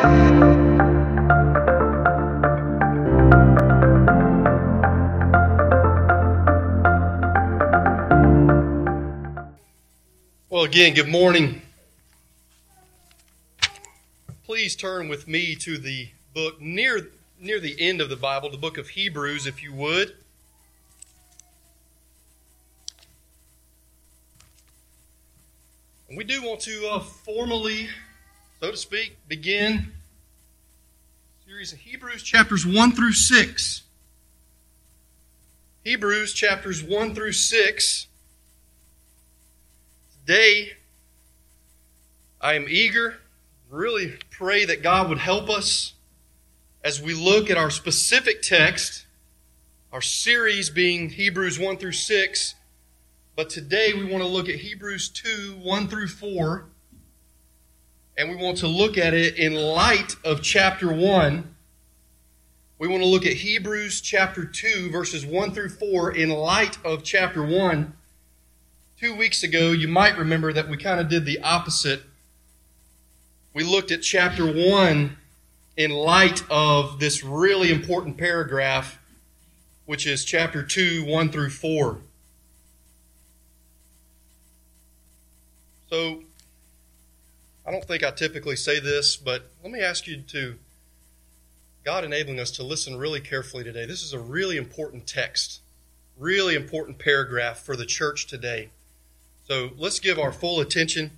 Well, again, good morning. Please turn with me to the book near near the end of the Bible, the book of Hebrews, if you would. We do want to uh, formally, so to speak, begin series of Hebrews chapters 1 through 6. Hebrews chapters 1 through 6. Today, I am eager, really pray that God would help us as we look at our specific text, our series being Hebrews 1 through 6. But today we want to look at Hebrews 2 1 through 4. And we want to look at it in light of chapter 1. We want to look at Hebrews chapter 2, verses 1 through 4, in light of chapter 1. Two weeks ago, you might remember that we kind of did the opposite. We looked at chapter 1 in light of this really important paragraph, which is chapter 2, 1 through 4. So, I don't think I typically say this, but let me ask you to, God enabling us to listen really carefully today. This is a really important text, really important paragraph for the church today. So let's give our full attention,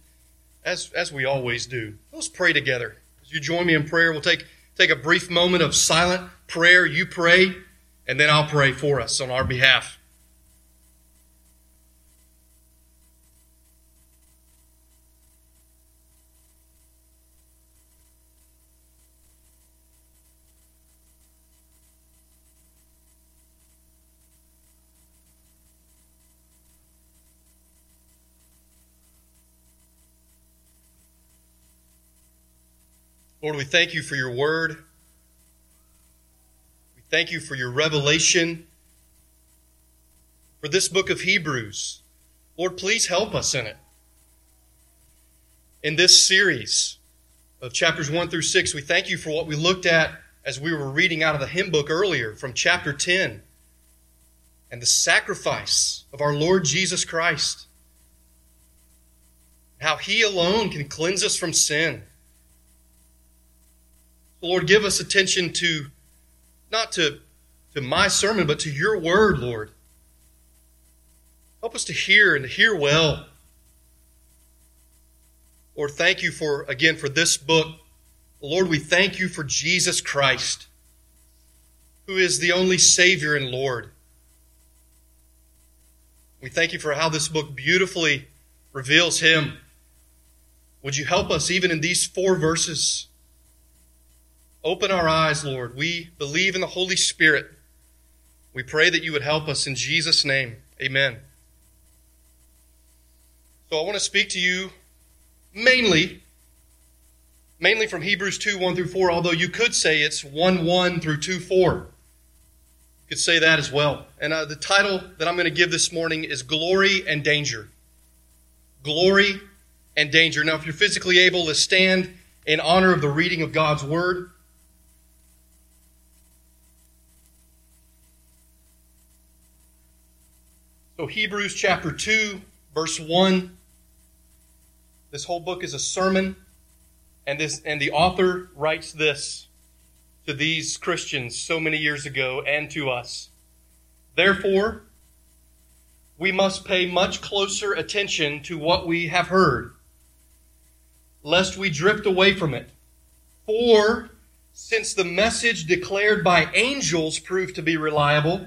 as, as we always do. Let's pray together. As you join me in prayer, we'll take, take a brief moment of silent prayer. You pray, and then I'll pray for us on our behalf. Lord, we thank you for your word. We thank you for your revelation. For this book of Hebrews. Lord, please help us in it. In this series of chapters 1 through 6, we thank you for what we looked at as we were reading out of the hymn book earlier from chapter 10 and the sacrifice of our Lord Jesus Christ. How he alone can cleanse us from sin. Lord, give us attention to not to, to my sermon, but to your word, Lord. Help us to hear and to hear well. Lord, thank you for, again, for this book. Lord, we thank you for Jesus Christ, who is the only Savior and Lord. We thank you for how this book beautifully reveals Him. Would you help us even in these four verses? Open our eyes, Lord. We believe in the Holy Spirit. We pray that you would help us in Jesus' name. Amen. So I want to speak to you mainly, mainly from Hebrews 2 1 through 4, although you could say it's 1 1 through 2 4. You could say that as well. And uh, the title that I'm going to give this morning is Glory and Danger. Glory and Danger. Now, if you're physically able to stand in honor of the reading of God's Word, So, Hebrews chapter 2, verse 1. This whole book is a sermon, and, this, and the author writes this to these Christians so many years ago and to us. Therefore, we must pay much closer attention to what we have heard, lest we drift away from it. For since the message declared by angels proved to be reliable,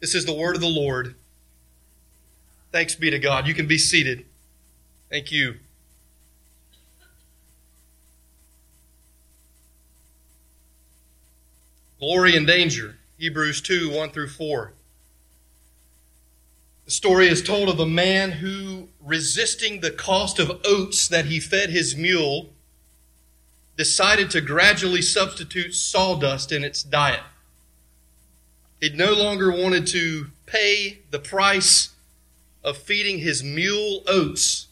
This is the word of the Lord. Thanks be to God. You can be seated. Thank you. Glory and danger. Hebrews 2 1 through 4. The story is told of a man who, resisting the cost of oats that he fed his mule, decided to gradually substitute sawdust in its diet. He no longer wanted to pay the price of feeding his mule oats,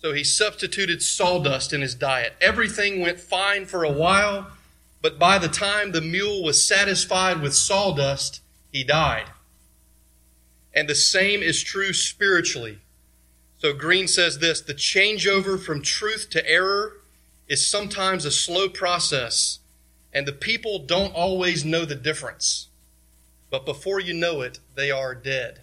so he substituted sawdust in his diet. Everything went fine for a while, but by the time the mule was satisfied with sawdust, he died. And the same is true spiritually. So Green says this the changeover from truth to error is sometimes a slow process, and the people don't always know the difference. But before you know it, they are dead.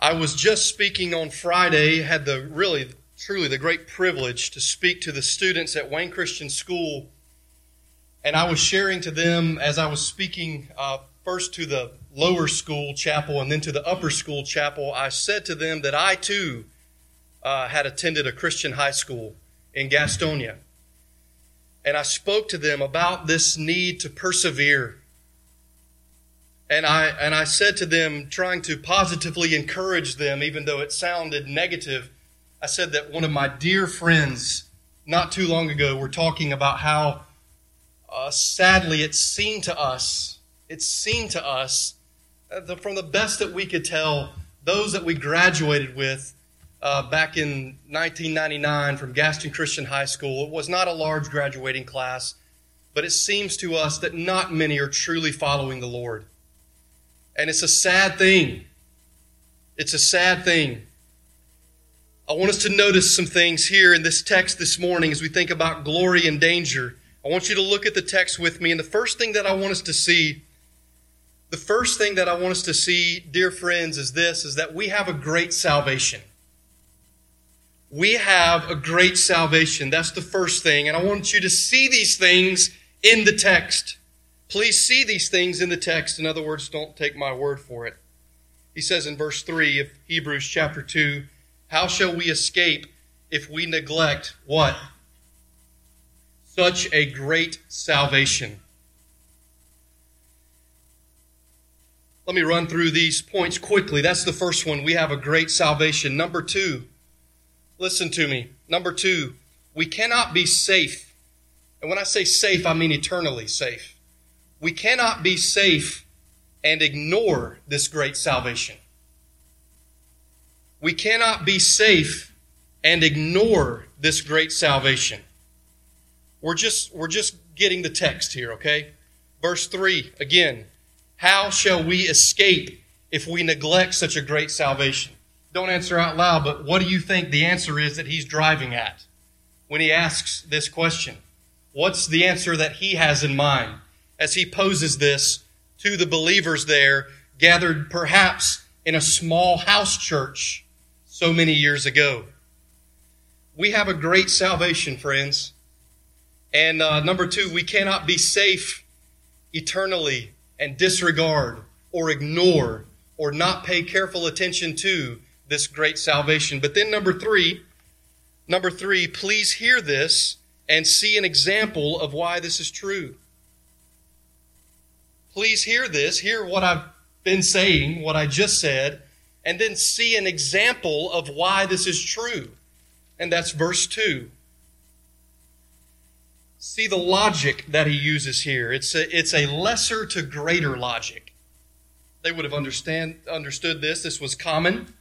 I was just speaking on Friday, had the really, truly the great privilege to speak to the students at Wayne Christian School. And I was sharing to them as I was speaking uh, first to the lower school chapel and then to the upper school chapel, I said to them that I too uh, had attended a Christian high school in Gastonia. And I spoke to them about this need to persevere. And I, and I said to them, trying to positively encourage them, even though it sounded negative, I said that one of my dear friends, not too long ago, were talking about how uh, sadly it seemed to us, it seemed to us, uh, the, from the best that we could tell, those that we graduated with uh, back in 1999 from Gaston Christian High School. It was not a large graduating class, but it seems to us that not many are truly following the Lord. And it's a sad thing. It's a sad thing. I want us to notice some things here in this text this morning as we think about glory and danger. I want you to look at the text with me, and the first thing that I want us to see the first thing that I want us to see, dear friends, is this is that we have a great salvation we have a great salvation. That's the first thing. And I want you to see these things in the text. Please see these things in the text. In other words, don't take my word for it. He says in verse 3 of Hebrews chapter 2 How shall we escape if we neglect what? Such a great salvation. Let me run through these points quickly. That's the first one. We have a great salvation. Number two, Listen to me. Number two, we cannot be safe. And when I say safe, I mean eternally safe. We cannot be safe and ignore this great salvation. We cannot be safe and ignore this great salvation. We're just, we're just getting the text here, okay? Verse 3 again. How shall we escape if we neglect such a great salvation? don't answer out loud, but what do you think the answer is that he's driving at when he asks this question? What's the answer that he has in mind as he poses this to the believers there, gathered perhaps in a small house church so many years ago? We have a great salvation, friends. And uh, number two, we cannot be safe eternally and disregard or ignore or not pay careful attention to this great salvation. But then, number three, number three, please hear this and see an example of why this is true. Please hear this, hear what I've been saying, what I just said, and then see an example of why this is true. And that's verse 2. See the logic that he uses here. It's a, it's a lesser to greater logic. They would have understand, understood this. This was common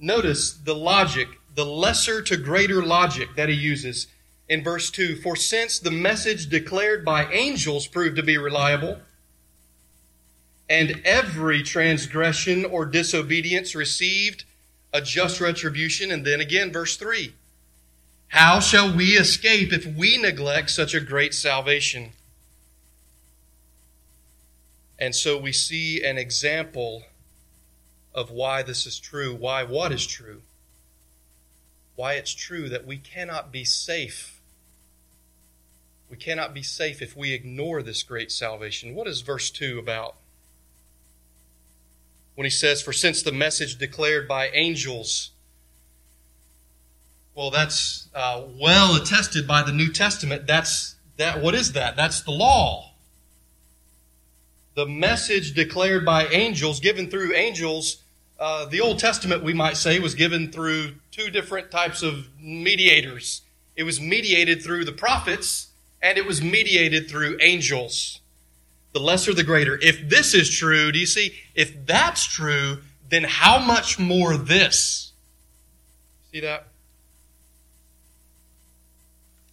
notice the logic, the lesser to greater logic that he uses in verse 2. For since the message declared by angels proved to be reliable, and every transgression or disobedience received a just retribution. And then again, verse 3 How shall we escape if we neglect such a great salvation? And so we see an example of why this is true, why what is true, why it's true that we cannot be safe. We cannot be safe if we ignore this great salvation. What is verse 2 about? When he says, For since the message declared by angels, well, that's uh, well attested by the New Testament. That's That what is that? That's the law. The message declared by angels, given through angels. Uh, the Old Testament, we might say, was given through two different types of mediators. It was mediated through the prophets, and it was mediated through angels. The lesser, the greater. If this is true, do you see? If that's true, then how much more this? See that?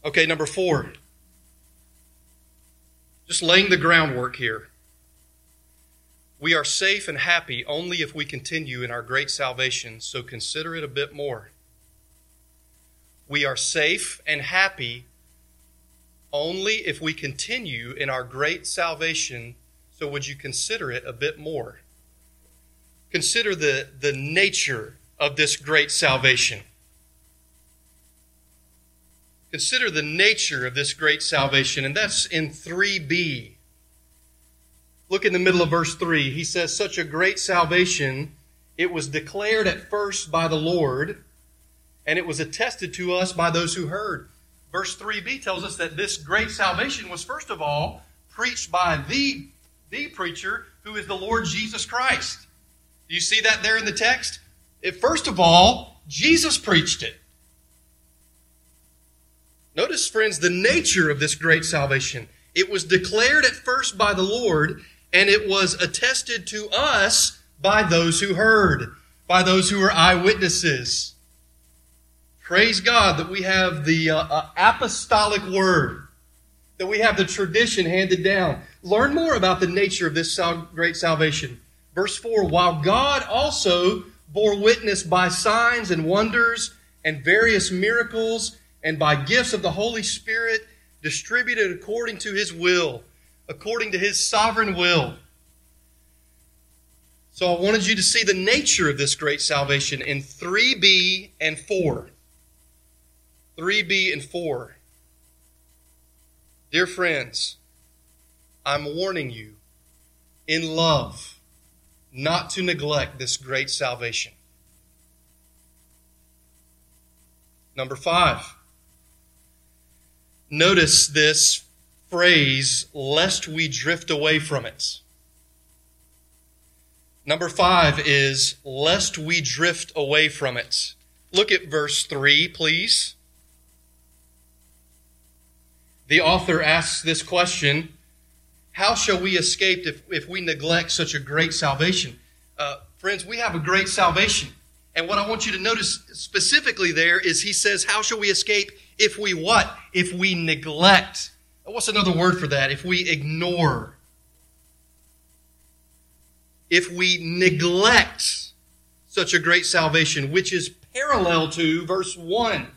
Okay, number four. Just laying the groundwork here. We are safe and happy only if we continue in our great salvation, so consider it a bit more. We are safe and happy only if we continue in our great salvation, so would you consider it a bit more? Consider the, the nature of this great salvation. Consider the nature of this great salvation, and that's in 3b. Look in the middle of verse 3. He says, Such a great salvation, it was declared at first by the Lord, and it was attested to us by those who heard. Verse 3b tells us that this great salvation was, first of all, preached by the, the preacher, who is the Lord Jesus Christ. Do you see that there in the text? It, first of all, Jesus preached it. Notice, friends, the nature of this great salvation. It was declared at first by the Lord, and it was attested to us by those who heard, by those who were eyewitnesses. Praise God that we have the uh, uh, apostolic word, that we have the tradition handed down. Learn more about the nature of this sal- great salvation. Verse 4 While God also bore witness by signs and wonders and various miracles and by gifts of the Holy Spirit distributed according to his will, according to his sovereign will. So I wanted you to see the nature of this great salvation in 3b and 4. 3b and 4. Dear friends, I'm warning you in love not to neglect this great salvation. Number five, Notice this phrase, lest we drift away from it. Number five is, lest we drift away from it. Look at verse 3, please. The author asks this question How shall we escape if, if we neglect such a great salvation? Uh, friends, we have a great salvation. And what I want you to notice specifically there is he says, How shall we escape if we what? If we neglect. What's another word for that? If we ignore. If we neglect such a great salvation, which is parallel to verse 1.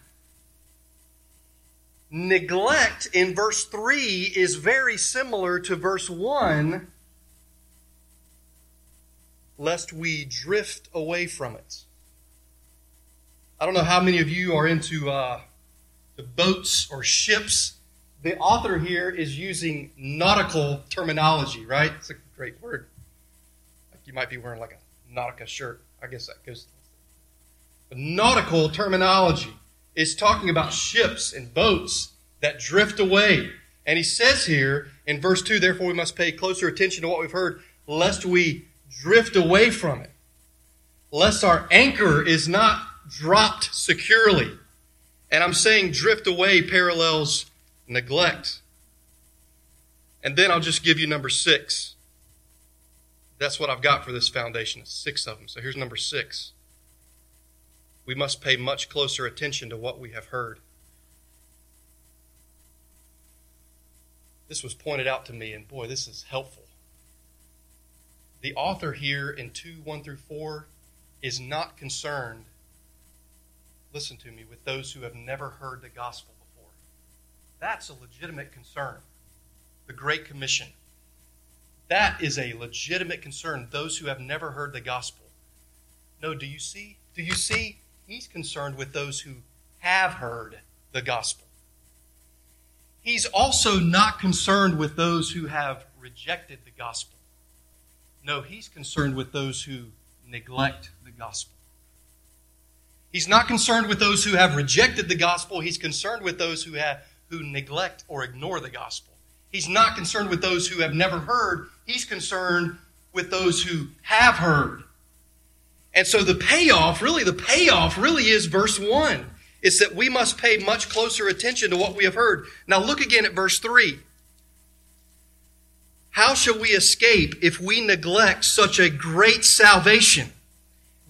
Neglect in verse 3 is very similar to verse 1, lest we drift away from it. I don't know how many of you are into uh, the boats or ships. The author here is using nautical terminology, right? It's a great word. Like you might be wearing like a Nautica shirt. I guess that goes. Nautical terminology is talking about ships and boats that drift away. And he says here in verse 2, therefore we must pay closer attention to what we've heard, lest we drift away from it. Lest our anchor is not dropped securely. And I'm saying drift away parallels neglect. And then I'll just give you number six. That's what I've got for this foundation. Six of them. So here's number six. We must pay much closer attention to what we have heard. This was pointed out to me, and boy, this is helpful. The author here in 2 1 through 4 is not concerned listen to me, with those who have never heard the gospel before. That's a legitimate concern. The Great Commission. That is a legitimate concern, those who have never heard the gospel. No, do you see? Do you see? He's concerned with those who have heard the gospel. He's also not concerned with those who have rejected the gospel. No, he's concerned with those who neglect the gospel. He's not concerned with those who have rejected the gospel. He's concerned with those who have, who neglect or ignore the gospel. He's not concerned with those who have never heard, he's concerned with those who have heard. And so the payoff, really, the payoff really is verse 1. It's that we must pay much closer attention to what we have heard. Now look again at verse 3. How shall we escape if we neglect such a great salvation?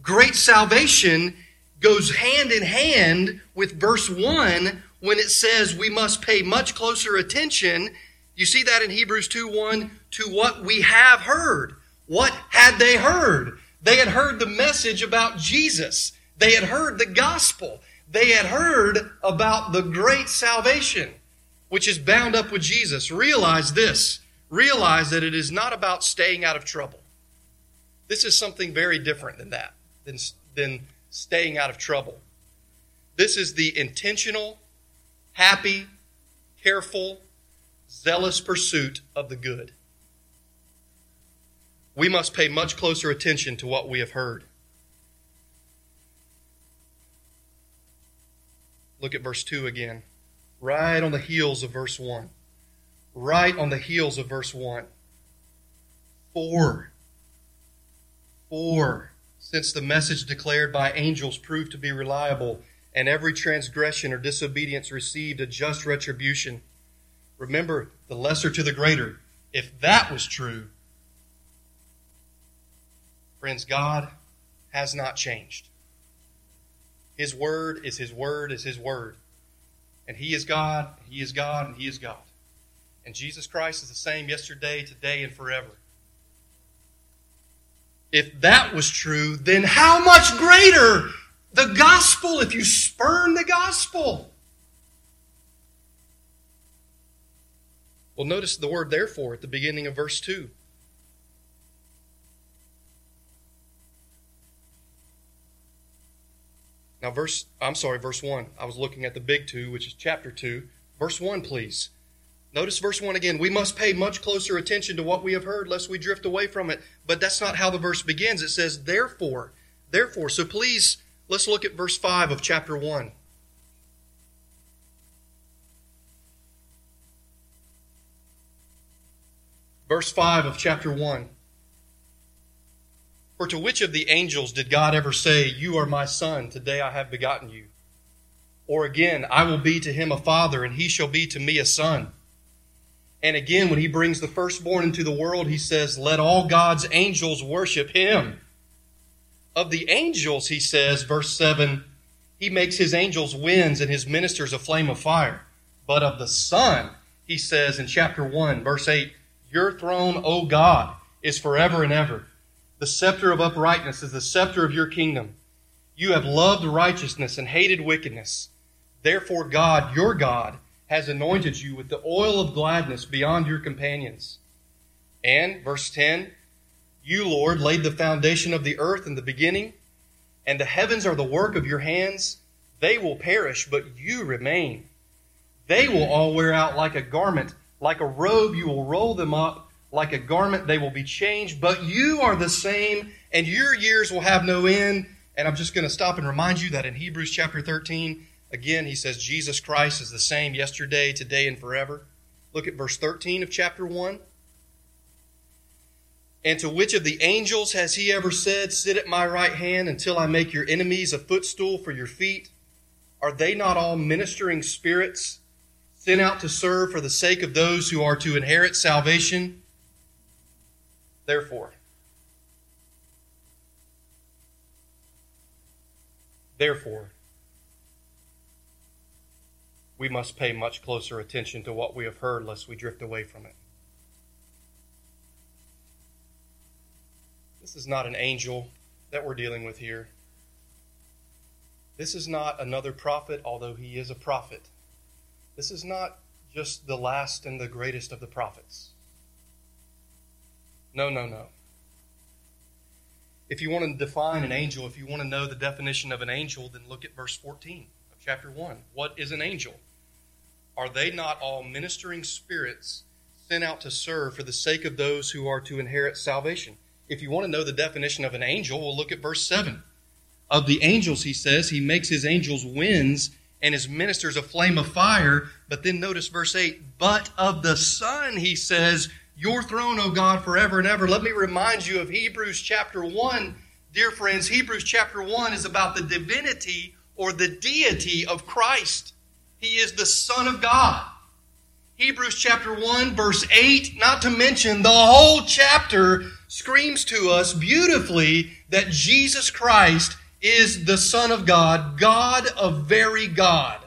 Great salvation goes hand in hand with verse 1 when it says we must pay much closer attention. You see that in Hebrews 2 1 to what we have heard. What had they heard? They had heard the message about Jesus. They had heard the gospel. They had heard about the great salvation, which is bound up with Jesus. Realize this. Realize that it is not about staying out of trouble. This is something very different than that, than, than staying out of trouble. This is the intentional, happy, careful, zealous pursuit of the good. We must pay much closer attention to what we have heard. Look at verse 2 again. Right on the heels of verse 1. Right on the heels of verse 1. For. For. Since the message declared by angels proved to be reliable, and every transgression or disobedience received a just retribution. Remember, the lesser to the greater. If that was true, friends, God has not changed. His word is His word is His word. And He is God, He is God, and He is God. And Jesus Christ is the same yesterday, today, and forever. If that was true, then how much greater the gospel if you spurn the gospel? Well, notice the word therefore at the beginning of verse 2. Now, verse, I'm sorry, verse 1. I was looking at the big two, which is chapter 2. Verse 1, please. Notice verse 1 again. We must pay much closer attention to what we have heard, lest we drift away from it. But that's not how the verse begins. It says, therefore. Therefore. So please, let's look at verse 5 of chapter 1. Verse 5 of chapter 1. For to which of the angels did God ever say, You are my son, today I have begotten you? Or again, I will be to him a father, and he shall be to me a son. And again, when he brings the firstborn into the world, he says, Let all God's angels worship him. Of the angels, he says, verse 7, he makes his angels winds and his ministers a flame of fire. But of the Son, he says in chapter 1, verse 8, Your throne, O God, is forever and ever. The scepter of uprightness is the scepter of your kingdom. You have loved righteousness and hated wickedness. Therefore, God, your God, has anointed you with the oil of gladness beyond your companions. And, verse 10, you, Lord, laid the foundation of the earth in the beginning, and the heavens are the work of your hands. They will perish, but you remain. They will all wear out like a garment. Like a robe, you will roll them up like a garment, they will be changed, but you are the same, and your years will have no end. And I'm just going to stop and remind you that in Hebrews chapter 13, again, he says Jesus Christ is the same yesterday, today, and forever. Look at verse 13 of chapter 1. And to which of the angels has he ever said, Sit at my right hand until I make your enemies a footstool for your feet? Are they not all ministering spirits sent out to serve for the sake of those who are to inherit salvation? Therefore, therefore, we must pay much closer attention to what we have heard lest we drift away from it. This is not an angel that we're dealing with here. This is not another prophet, although he is a prophet. This is not just the last and the greatest of the prophets. No, no, no. If you want to define an angel, if you want to know the definition of an angel, then look at verse 14 of chapter 1. What is an angel? Are they not all ministering spirits sent out to serve for the sake of those who are to inherit salvation? If you want to know the definition of an angel, we'll look at verse 7. Of the angels, he says, he makes his angels winds and his ministers a flame of fire. But then notice verse 8, but of the Son, he says, Your throne, O God, forever and ever. Let me remind you of Hebrews chapter 1. Dear friends, Hebrews chapter 1 is about the divinity or the deity of Christ. He is the Son of God. Hebrews chapter 1, verse 8, not to mention the whole chapter screams to us beautifully that Jesus Christ is the Son of God, God of very God,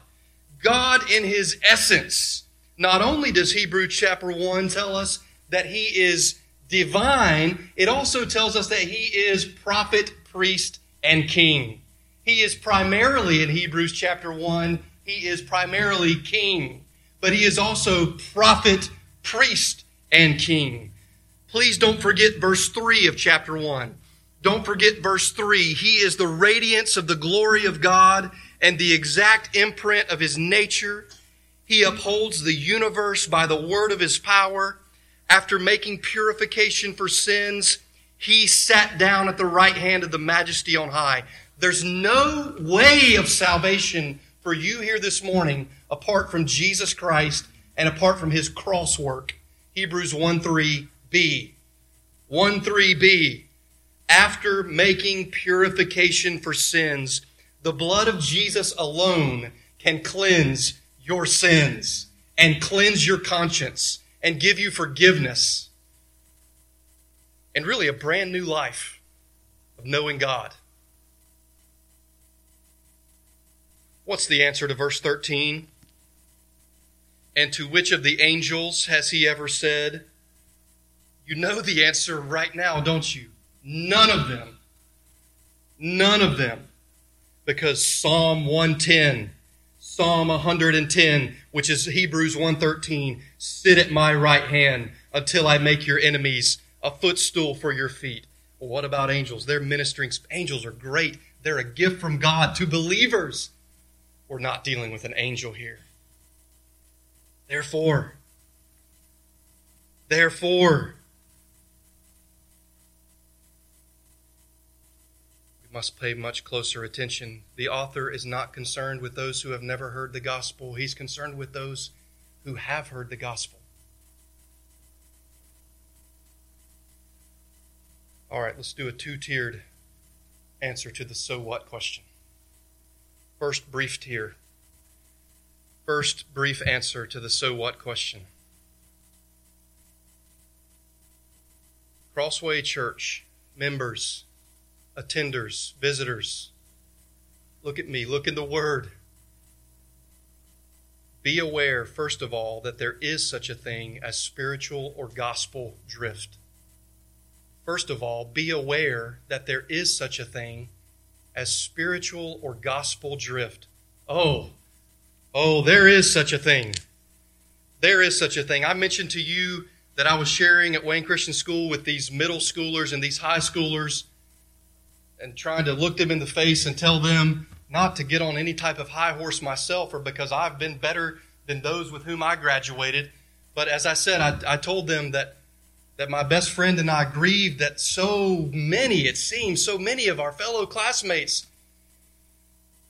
God in his essence. Not only does Hebrews chapter 1 tell us that he is divine, it also tells us that he is prophet, priest, and king. He is primarily, in Hebrews chapter 1, he is primarily king, but he is also prophet, priest, and king. Please don't forget verse 3 of chapter 1. Don't forget verse 3. He is the radiance of the glory of God and the exact imprint of his nature. He upholds the universe by the word of his power. After making purification for sins, he sat down at the right hand of the majesty on high. There's no way of salvation for you here this morning apart from Jesus Christ and apart from his cross work. Hebrews 1 3b. 1 3b after making purification for sins, the blood of Jesus alone can cleanse your sins and cleanse your conscience and give you forgiveness and really a brand new life of knowing God. What's the answer to verse 13? And to which of the angels has he ever said? You know the answer right now, don't you? None of them. None of them. Because Psalm 110, Psalm 110, which is Hebrews 113, sit at my right hand until I make your enemies a footstool for your feet. Well, what about angels? They're ministering. Angels are great. They're a gift from God to believers. We're not dealing with an angel here. Therefore, therefore, must pay much closer attention. The author is not concerned with those who have never heard the gospel, he's concerned with those who have heard the gospel. All right, let's do a two tiered answer to the so what question. First, brief tier. First, brief answer to the so what question. Crossway Church members attenders, visitors. Look at me, look in the Word. Be aware, first of all, that there is such a thing as spiritual or gospel drift. First of all, be aware that there is such a thing as spiritual or gospel drift. Oh, oh, there is such a thing. There is such a thing. I mentioned to you that I was sharing at Wayne Christian School with these middle schoolers and these high schoolers and trying to look them in the face and tell them not to get on any type of high horse myself or because I've been better than those with whom I graduated. But as I said, I, I told them that that my best friend and I grieved that so many, it seems, so many of our fellow classmates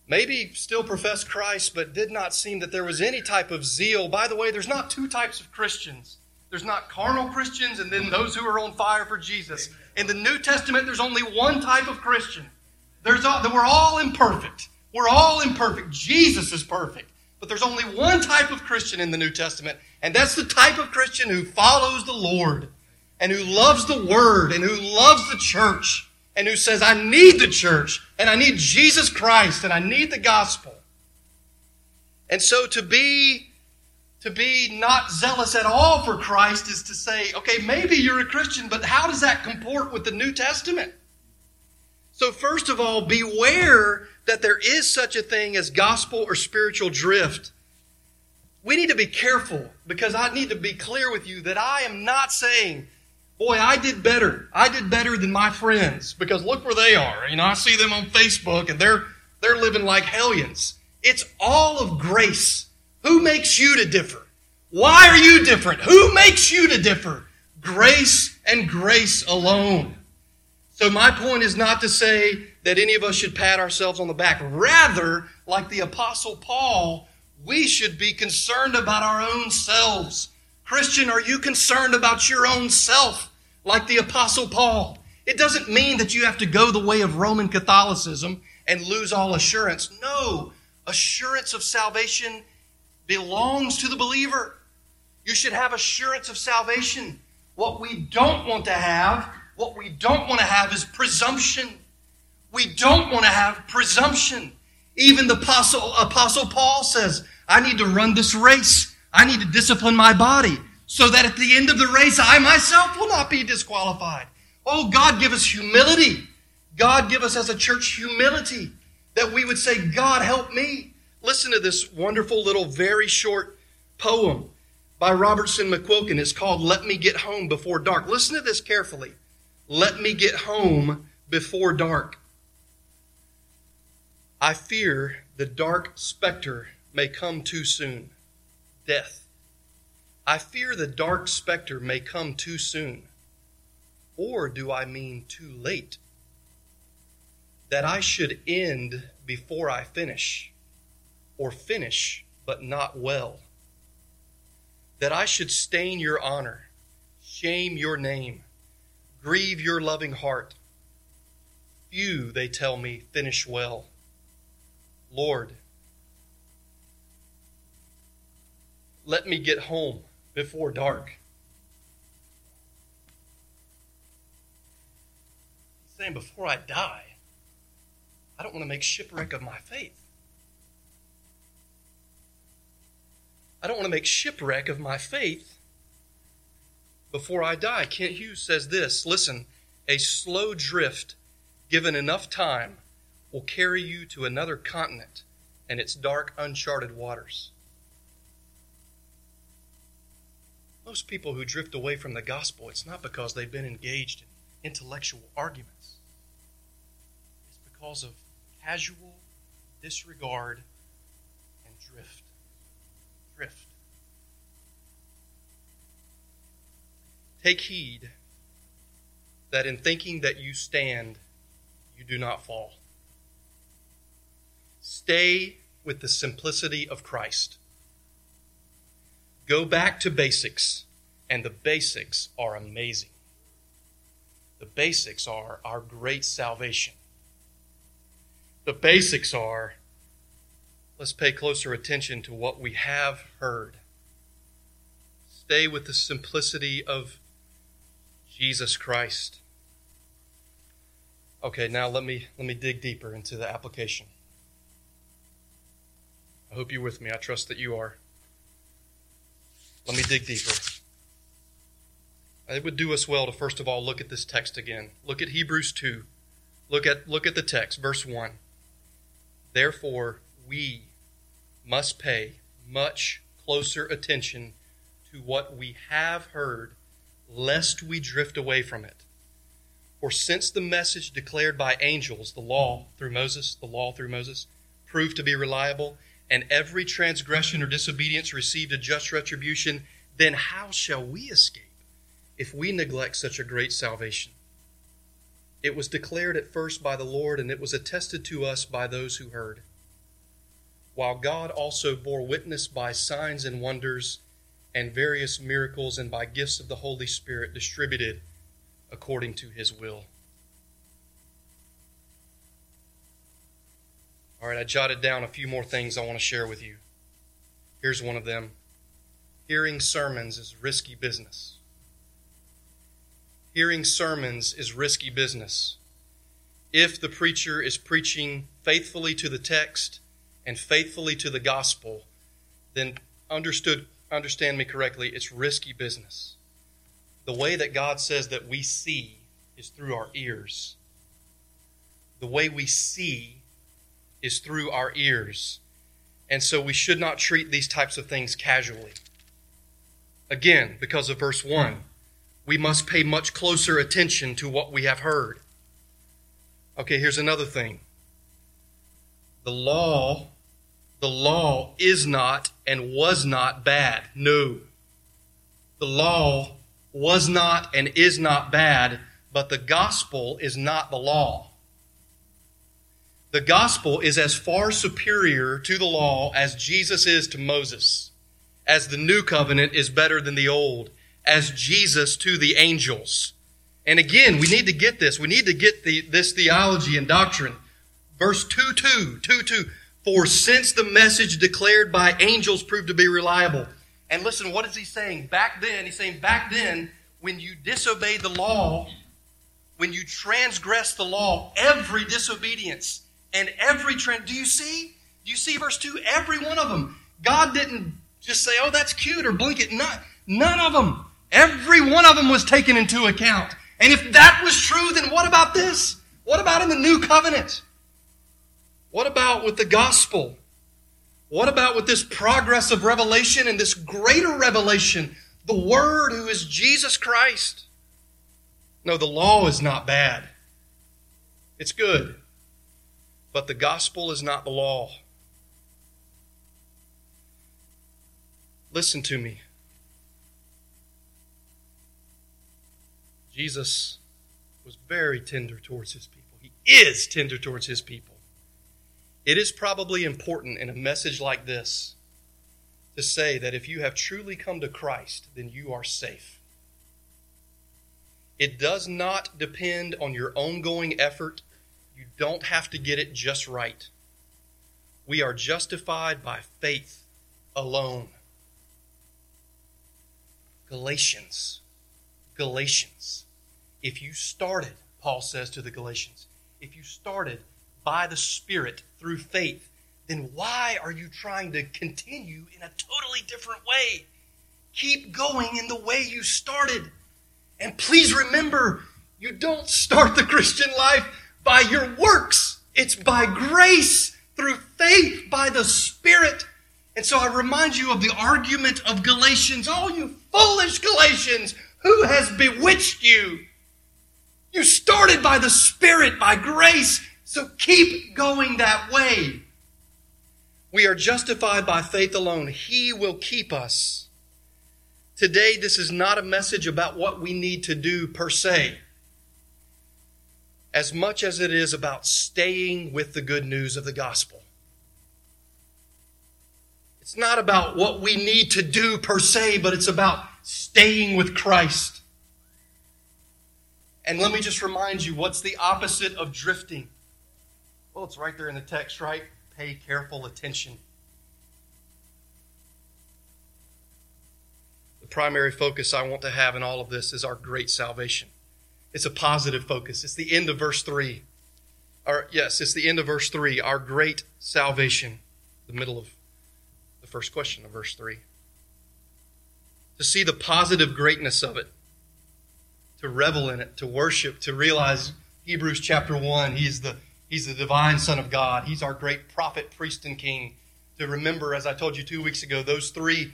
maybe still professed Christ, but did not seem that there was any type of zeal. By the way, there's not two types of Christians. There's not carnal Christians and then those who are on fire for Jesus. In the New Testament, there's only one type of Christian. There's all, we're all imperfect. We're all imperfect. Jesus is perfect. But there's only one type of Christian in the New Testament, and that's the type of Christian who follows the Lord and who loves the Word and who loves the church and who says, I need the church and I need Jesus Christ and I need the gospel. And so to be to be not zealous at all for Christ is to say, okay, maybe you're a Christian, but how does that comport with the New Testament? So, first of all, beware that there is such a thing as gospel or spiritual drift. We need to be careful because I need to be clear with you that I am not saying, boy, I did better. I did better than my friends because look where they are. You know, I see them on Facebook and they're, they're living like hellions. It's all of grace. Who makes you to differ? Why are you different? Who makes you to differ? Grace and grace alone. So, my point is not to say that any of us should pat ourselves on the back. Rather, like the Apostle Paul, we should be concerned about our own selves. Christian, are you concerned about your own self like the Apostle Paul? It doesn't mean that you have to go the way of Roman Catholicism and lose all assurance. No, assurance of salvation belongs to the believer. You should have assurance of salvation. What we don't want to have, what we don't want to have is presumption. We don't want to have presumption. Even the apostle, apostle Paul says, I need to run this race. I need to discipline my body so that at the end of the race, I myself will not be disqualified. Oh, God, give us humility. God, give us as a church humility that we would say, God, help me. Listen to this wonderful little, very short poem by Robertson McQuilkin. It's called Let Me Get Home Before Dark. Listen to this carefully. Let me get home before dark. I fear the dark specter may come too soon. Death. I fear the dark specter may come too soon. Or do I mean too late? That I should end before I finish, or finish but not well. That I should stain your honor, shame your name, grieve your loving heart. Few, they tell me, finish well. Lord, let me get home before dark. He's saying, before I die, I don't want to make shipwreck of my faith. I don't want to make shipwreck of my faith before I die. Kent Hughes says this listen, a slow drift given enough time will carry you to another continent and its dark, uncharted waters. Most people who drift away from the gospel, it's not because they've been engaged in intellectual arguments. It's because of casual disregard. Drift. Take heed that in thinking that you stand, you do not fall. Stay with the simplicity of Christ. Go back to basics, and the basics are amazing. The basics are our great salvation. The basics are let's pay closer attention to what we have heard. Stay with the simplicity of Jesus Christ. Okay, now let me let me dig deeper into the application. I hope you're with me. I trust that you are. Let me dig deeper. It would do us well to first of all look at this text again. Look at Hebrews 2. Look at look at the text, verse 1. Therefore, we must pay much closer attention to what we have heard, lest we drift away from it. For since the message declared by angels, the law through Moses, the law through Moses, proved to be reliable, and every transgression or disobedience received a just retribution, then how shall we escape if we neglect such a great salvation? It was declared at first by the Lord, and it was attested to us by those who heard. While God also bore witness by signs and wonders and various miracles and by gifts of the Holy Spirit distributed according to his will. All right, I jotted down a few more things I want to share with you. Here's one of them Hearing sermons is risky business. Hearing sermons is risky business. If the preacher is preaching faithfully to the text and faithfully to the gospel, then understood understand me correctly, it's risky business. The way that God says that we see is through our ears. The way we see is through our ears. And so we should not treat these types of things casually. Again, because of verse 1, we must pay much closer attention to what we have heard. Okay, here's another thing. The law, the law is not and was not bad. No. The law was not and is not bad, but the gospel is not the law. The gospel is as far superior to the law as Jesus is to Moses, as the new covenant is better than the old, as Jesus to the angels. And again, we need to get this. We need to get the, this theology and doctrine. Verse 2 2, 2 2. For since the message declared by angels proved to be reliable. And listen, what is he saying? Back then, he's saying back then, when you disobeyed the law, when you transgress the law, every disobedience and every trend, do you see? Do you see verse 2? Every one of them. God didn't just say, oh, that's cute or blink it. None, none of them. Every one of them was taken into account. And if that was true, then what about this? What about in the new covenant? What about with the gospel? What about with this progress of revelation and this greater revelation? The Word, who is Jesus Christ. No, the law is not bad. It's good. But the gospel is not the law. Listen to me. Jesus was very tender towards his people. He is tender towards his people. It is probably important in a message like this to say that if you have truly come to Christ, then you are safe. It does not depend on your ongoing effort. You don't have to get it just right. We are justified by faith alone. Galatians. Galatians. If you started, Paul says to the Galatians, if you started by the Spirit through faith, then why are you trying to continue in a totally different way? Keep going in the way you started. And please remember, you don't start the Christian life by your works. It's by grace, through faith, by the Spirit. And so I remind you of the argument of Galatians. Oh, you foolish Galatians, who has bewitched you? You started by the Spirit, by grace. So keep going that way. We are justified by faith alone. He will keep us. Today, this is not a message about what we need to do per se, as much as it is about staying with the good news of the gospel. It's not about what we need to do per se, but it's about staying with Christ. And let me just remind you what's the opposite of drifting? Well, it's right there in the text, right? Pay careful attention. The primary focus I want to have in all of this is our great salvation. It's a positive focus. It's the end of verse 3. Or, yes, it's the end of verse 3, our great salvation, the middle of the first question of verse 3. To see the positive greatness of it, to revel in it, to worship, to realize Hebrews chapter 1, he is the He's the divine Son of God. He's our great prophet, priest, and king. To remember, as I told you two weeks ago, those three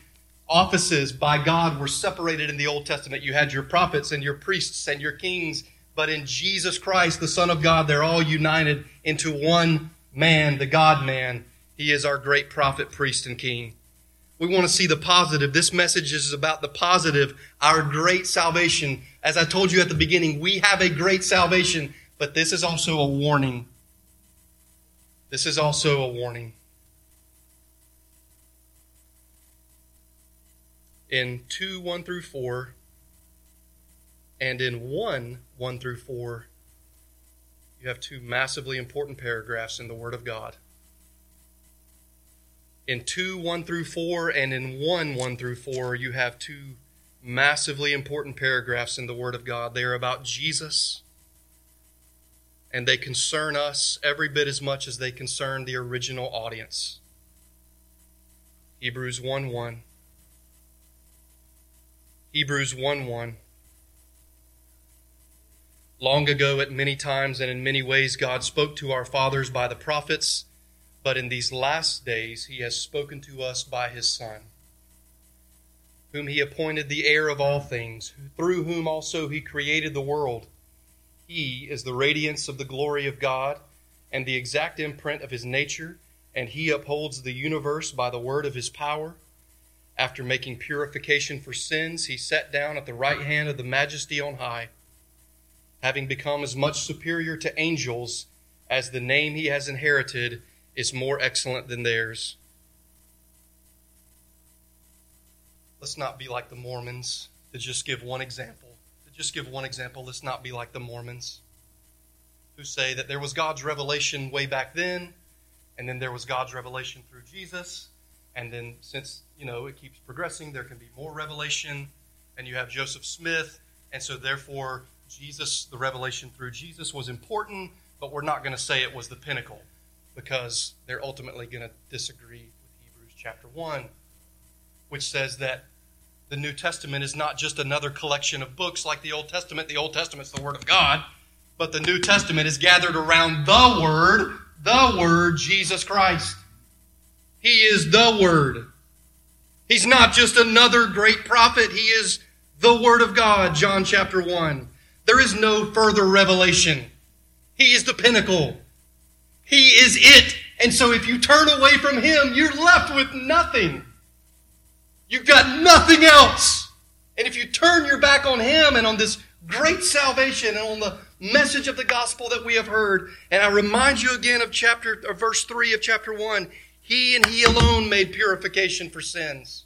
offices by God were separated in the Old Testament. You had your prophets and your priests and your kings, but in Jesus Christ, the Son of God, they're all united into one man, the God man. He is our great prophet, priest, and king. We want to see the positive. This message is about the positive, our great salvation. As I told you at the beginning, we have a great salvation, but this is also a warning this is also a warning. In 2 1 through 4, and in 1 1 through 4, you have two massively important paragraphs in the Word of God. In 2 1 through 4, and in 1 1 through 4, you have two massively important paragraphs in the Word of God. They are about Jesus and they concern us every bit as much as they concern the original audience. Hebrews 1 1. Hebrews 1 1. Long ago, at many times and in many ways, God spoke to our fathers by the prophets, but in these last days, He has spoken to us by His Son, whom He appointed the heir of all things, through whom also He created the world. He is the radiance of the glory of God and the exact imprint of his nature, and he upholds the universe by the word of his power. After making purification for sins, he sat down at the right hand of the majesty on high, having become as much superior to angels as the name he has inherited is more excellent than theirs. Let's not be like the Mormons, to just give one example. Just give one example, let's not be like the Mormons who say that there was God's revelation way back then, and then there was God's revelation through Jesus, and then since, you know, it keeps progressing, there can be more revelation, and you have Joseph Smith, and so therefore Jesus, the revelation through Jesus was important, but we're not going to say it was the pinnacle because they're ultimately going to disagree with Hebrews chapter 1, which says that the New Testament is not just another collection of books like the Old Testament. The Old Testament's the Word of God, but the New Testament is gathered around the Word, the Word, Jesus Christ. He is the Word. He's not just another great prophet, He is the Word of God, John chapter 1. There is no further revelation. He is the pinnacle. He is it. And so if you turn away from Him, you're left with nothing. You've got nothing else. And if you turn your back on Him and on this great salvation and on the message of the gospel that we have heard, and I remind you again of chapter or verse 3 of chapter 1, He and He alone made purification for sins.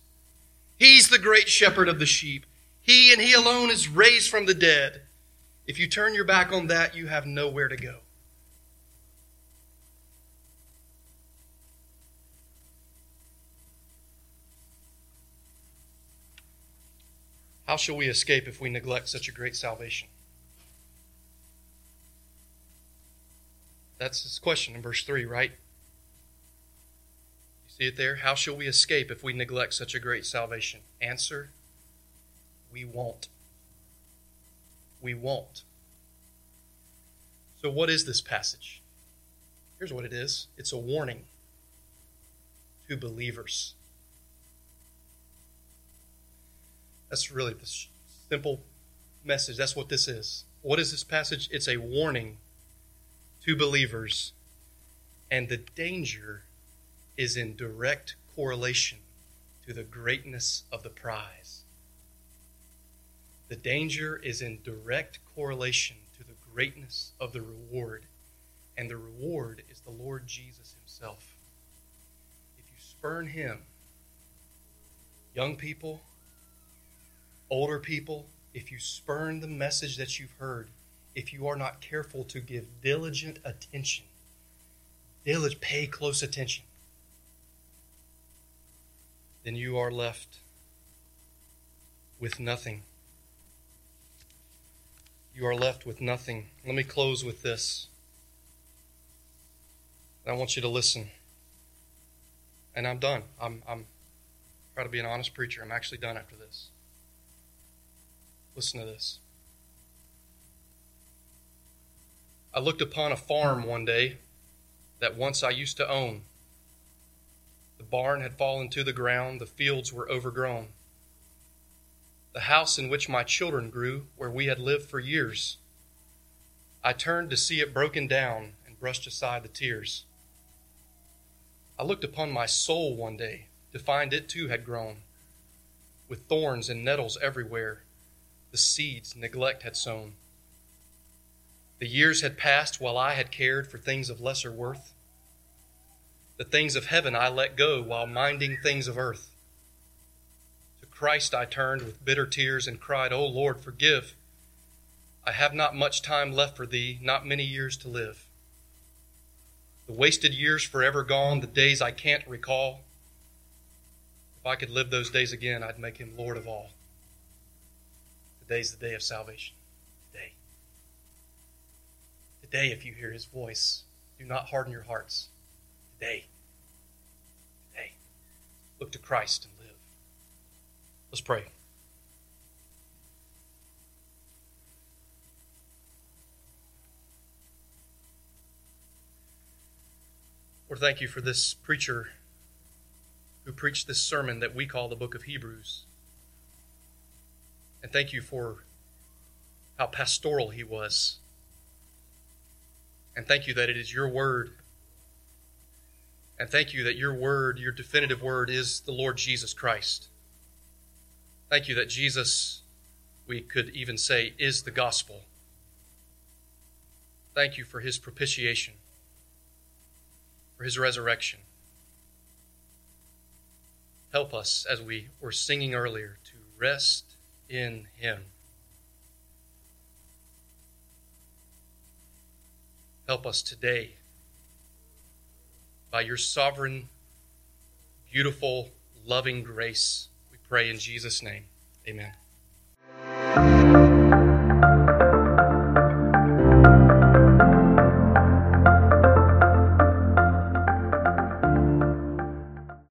He's the great shepherd of the sheep. He and He alone is raised from the dead. If you turn your back on that, you have nowhere to go. How shall we escape if we neglect such a great salvation? That's his question in verse 3, right? You see it there? How shall we escape if we neglect such a great salvation? Answer We won't we won't. So, what is this passage? Here's what it is it's a warning to believers. That's really the simple message. That's what this is. What is this passage? It's a warning to believers, and the danger is in direct correlation to the greatness of the prize. The danger is in direct correlation to the greatness of the reward, and the reward is the Lord Jesus Himself. If you spurn Him, young people, older people, if you spurn the message that you've heard, if you are not careful to give diligent attention, diligent, pay close attention, then you are left with nothing you are left with nothing. Let me close with this. I want you to listen. And I'm done. I'm, I'm try to be an honest preacher. I'm actually done after this. Listen to this. I looked upon a farm one day that once I used to own. The barn had fallen to the ground, the fields were overgrown the house in which my children grew, where we had lived for years. I turned to see it broken down and brushed aside the tears. I looked upon my soul one day to find it too had grown, with thorns and nettles everywhere, the seeds neglect had sown. The years had passed while I had cared for things of lesser worth. The things of heaven I let go while minding things of earth. To Christ I turned with bitter tears and cried, O Lord, forgive. I have not much time left for thee, not many years to live. The wasted years forever gone, the days I can't recall. If I could live those days again, I'd make him Lord of all. Today's the day of salvation. Today. Today, if you hear his voice, do not harden your hearts. Today. Today. Look to Christ and live. Let's pray. Lord, thank you for this preacher who preached this sermon that we call the book of Hebrews. And thank you for how pastoral he was. And thank you that it is your word. And thank you that your word, your definitive word, is the Lord Jesus Christ. Thank you that Jesus, we could even say, is the gospel. Thank you for his propitiation. for his resurrection. Help us, as we were singing earlier, to rest in him. Help us today by your sovereign, beautiful, loving grace. We pray in Jesus' name. Amen.